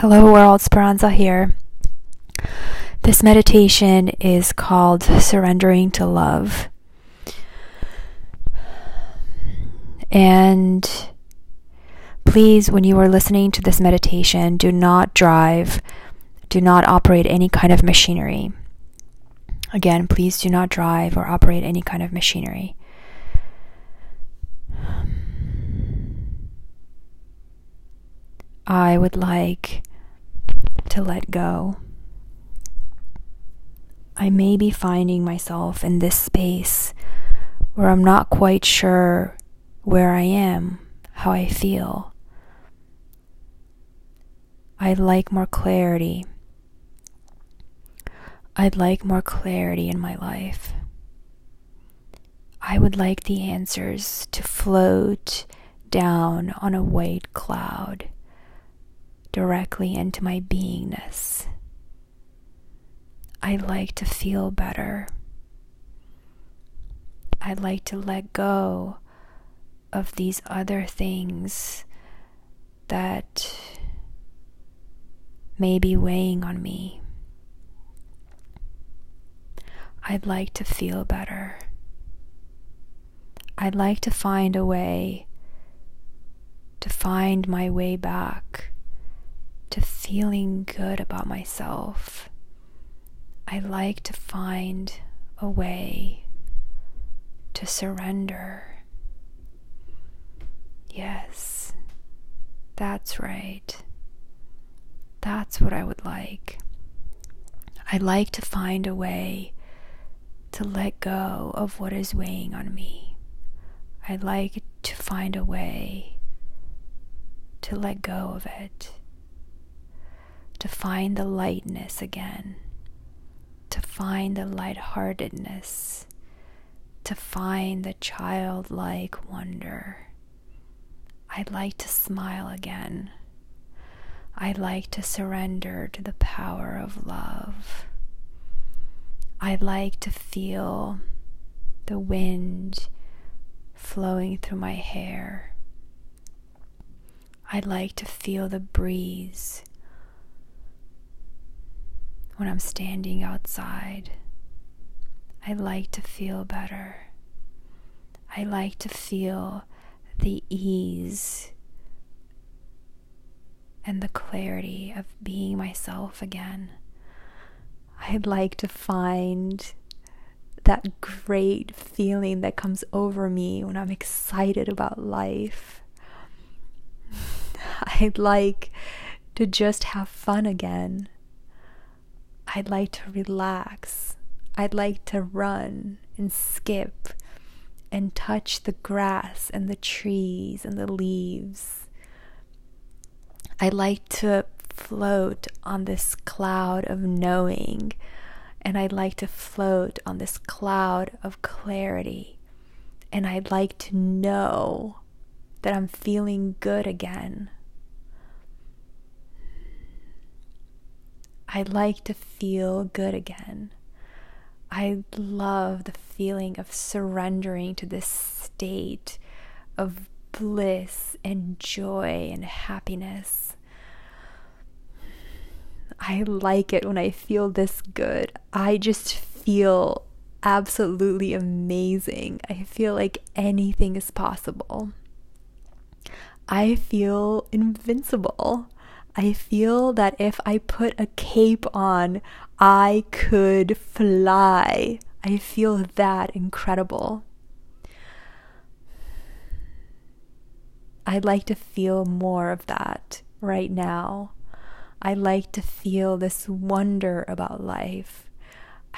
Hello world, Speranza here. This meditation is called Surrendering to Love. And please, when you are listening to this meditation, do not drive, do not operate any kind of machinery. Again, please do not drive or operate any kind of machinery. I would like to let go. I may be finding myself in this space where I'm not quite sure where I am, how I feel. I'd like more clarity. I'd like more clarity in my life. I would like the answers to float down on a white cloud directly into my beingness. I like to feel better. I like to let go of these other things that may be weighing on me. I'd like to feel better. I'd like to find a way to find my way back to feeling good about myself, I like to find a way to surrender. Yes, that's right. That's what I would like. I'd like to find a way to let go of what is weighing on me. I'd like to find a way to let go of it to find the lightness again, to find the lightheartedness, to find the childlike wonder. I'd like to smile again. I'd like to surrender to the power of love. I'd like to feel the wind flowing through my hair. I'd like to feel the breeze when I'm standing outside. I like to feel better. I like to feel the ease and the clarity of being myself again. I'd like to find that great feeling that comes over me when I'm excited about life. I'd like to just have fun again. I'd like to relax. I'd like to run and skip and touch the grass and the trees and the leaves. I'd like to float on this cloud of knowing, and I'd like to float on this cloud of clarity, and I'd like to know that I'm feeling good again. I like to feel good again. I love the feeling of surrendering to this state of bliss and joy and happiness. I like it when I feel this good. I just feel absolutely amazing. I feel like anything is possible. I feel invincible. I feel that if I put a cape on, I could fly. I feel that incredible. I'd like to feel more of that right now. I like to feel this wonder about life.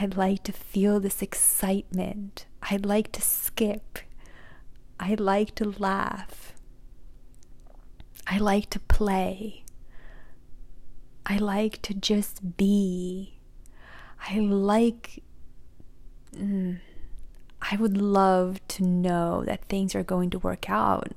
I'd like to feel this excitement. I'd like to skip. I'd like to laugh. I like to play. I like to just be. I like. Mm, I would love to know that things are going to work out.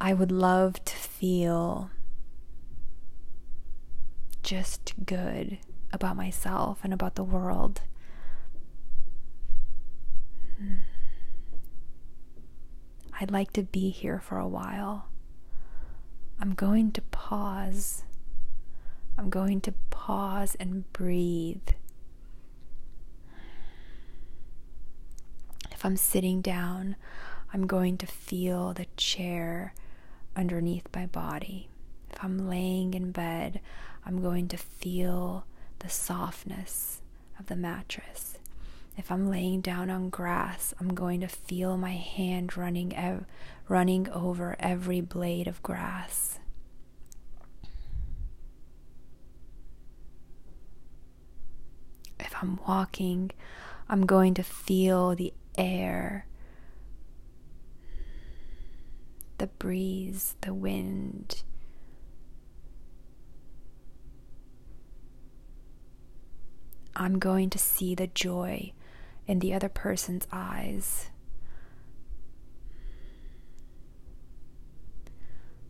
I would love to feel just good about myself and about the world. Mm. I'd like to be here for a while. I'm going to pause I'm going to pause and breathe. If I'm sitting down, I'm going to feel the chair underneath my body. If I'm laying in bed, I'm going to feel the softness of the mattress. If I'm laying down on grass, I'm going to feel my hand running ev- running over every blade of grass. I'm walking, I'm going to feel the air, the breeze, the wind. I'm going to see the joy in the other person's eyes.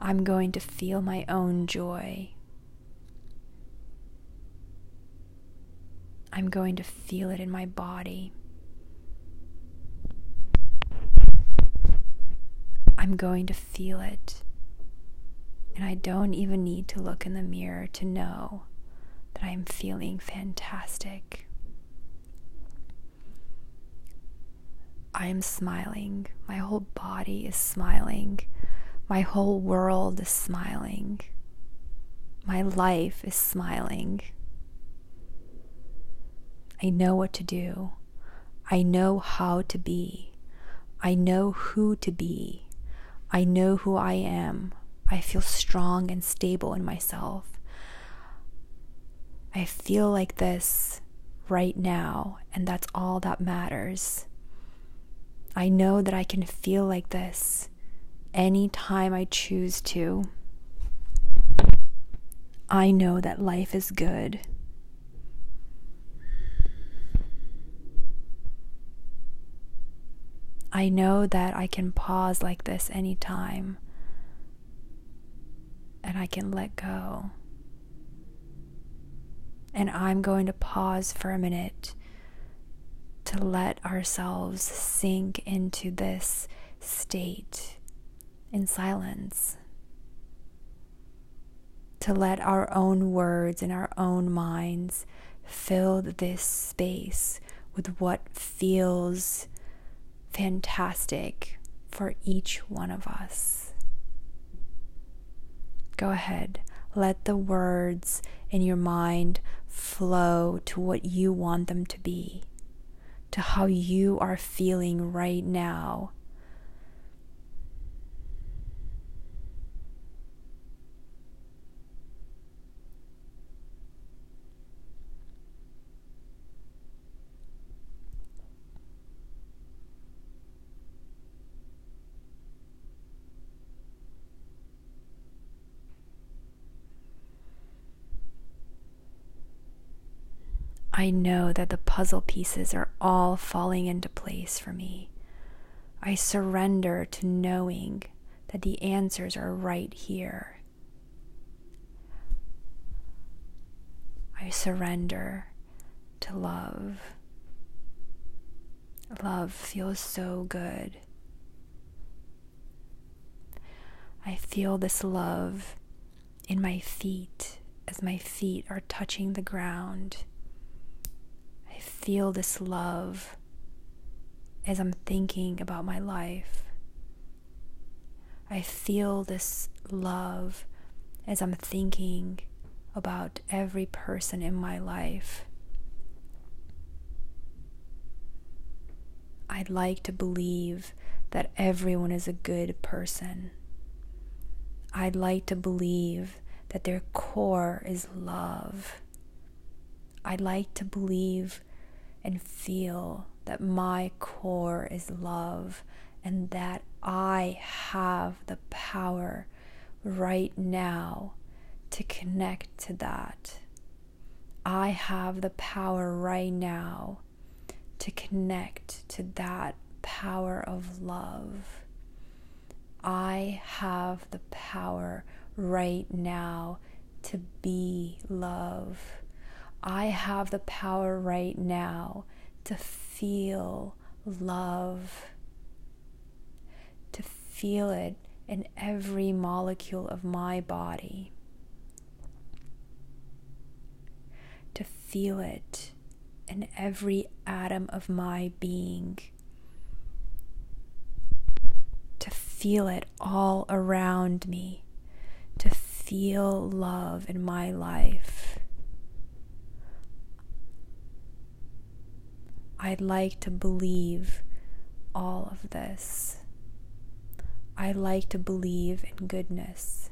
I'm going to feel my own joy. I'm going to feel it in my body. I'm going to feel it. And I don't even need to look in the mirror to know that I am feeling fantastic. I am smiling. My whole body is smiling. My whole world is smiling. My life is smiling. I know what to do. I know how to be. I know who to be. I know who I am. I feel strong and stable in myself. I feel like this right now, and that's all that matters. I know that I can feel like this anytime I choose to. I know that life is good. I know that I can pause like this anytime and I can let go. And I'm going to pause for a minute to let ourselves sink into this state in silence. To let our own words and our own minds fill this space with what feels fantastic for each one of us. Go ahead, let the words in your mind flow to what you want them to be, to how you are feeling right now I know that the puzzle pieces are all falling into place for me. I surrender to knowing that the answers are right here. I surrender to love. Love feels so good. I feel this love in my feet as my feet are touching the ground feel this love as I'm thinking about my life. I feel this love as I'm thinking about every person in my life. I'd like to believe that everyone is a good person. I'd like to believe that their core is love. I'd like to believe and feel that my core is love and that I have the power right now to connect to that. I have the power right now to connect to that power of love. I have the power right now to be love. I have the power right now to feel love, to feel it in every molecule of my body. To feel it in every atom of my being, to feel it all around me, to feel love in my life. I'd like to believe all of this. I like to believe in goodness.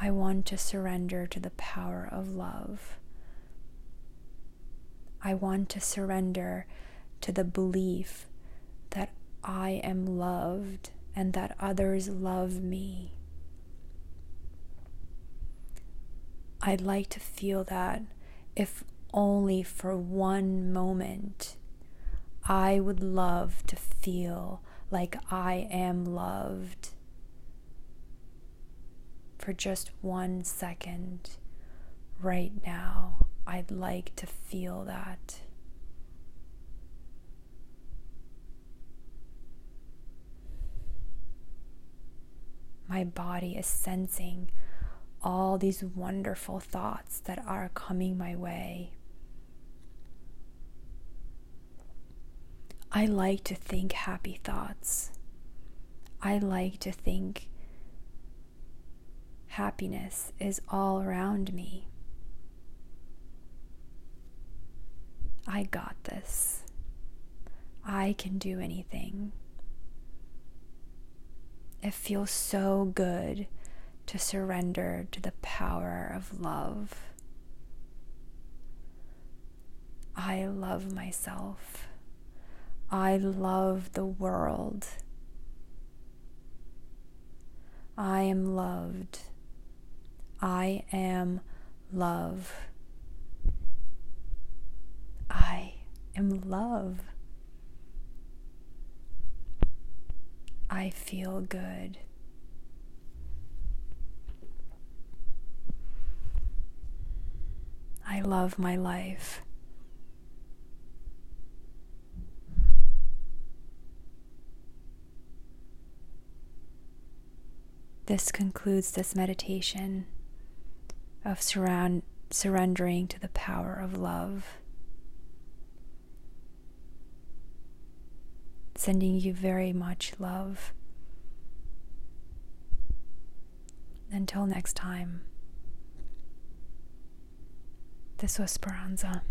I want to surrender to the power of love. I want to surrender to the belief that I am loved and that others love me. I'd like to feel that if only for one moment. I would love to feel like I am loved for just one second right now. I'd like to feel that. My body is sensing all these wonderful thoughts that are coming my way. I like to think happy thoughts. I like to think happiness is all around me. I got this. I can do anything. It feels so good to surrender to the power of love. I love myself. I love the world. I am loved. I am love. I am love. I feel good. I love my life. This concludes this meditation of surround, surrendering to the power of love. Sending you very much love. Until next time. This was Speranza.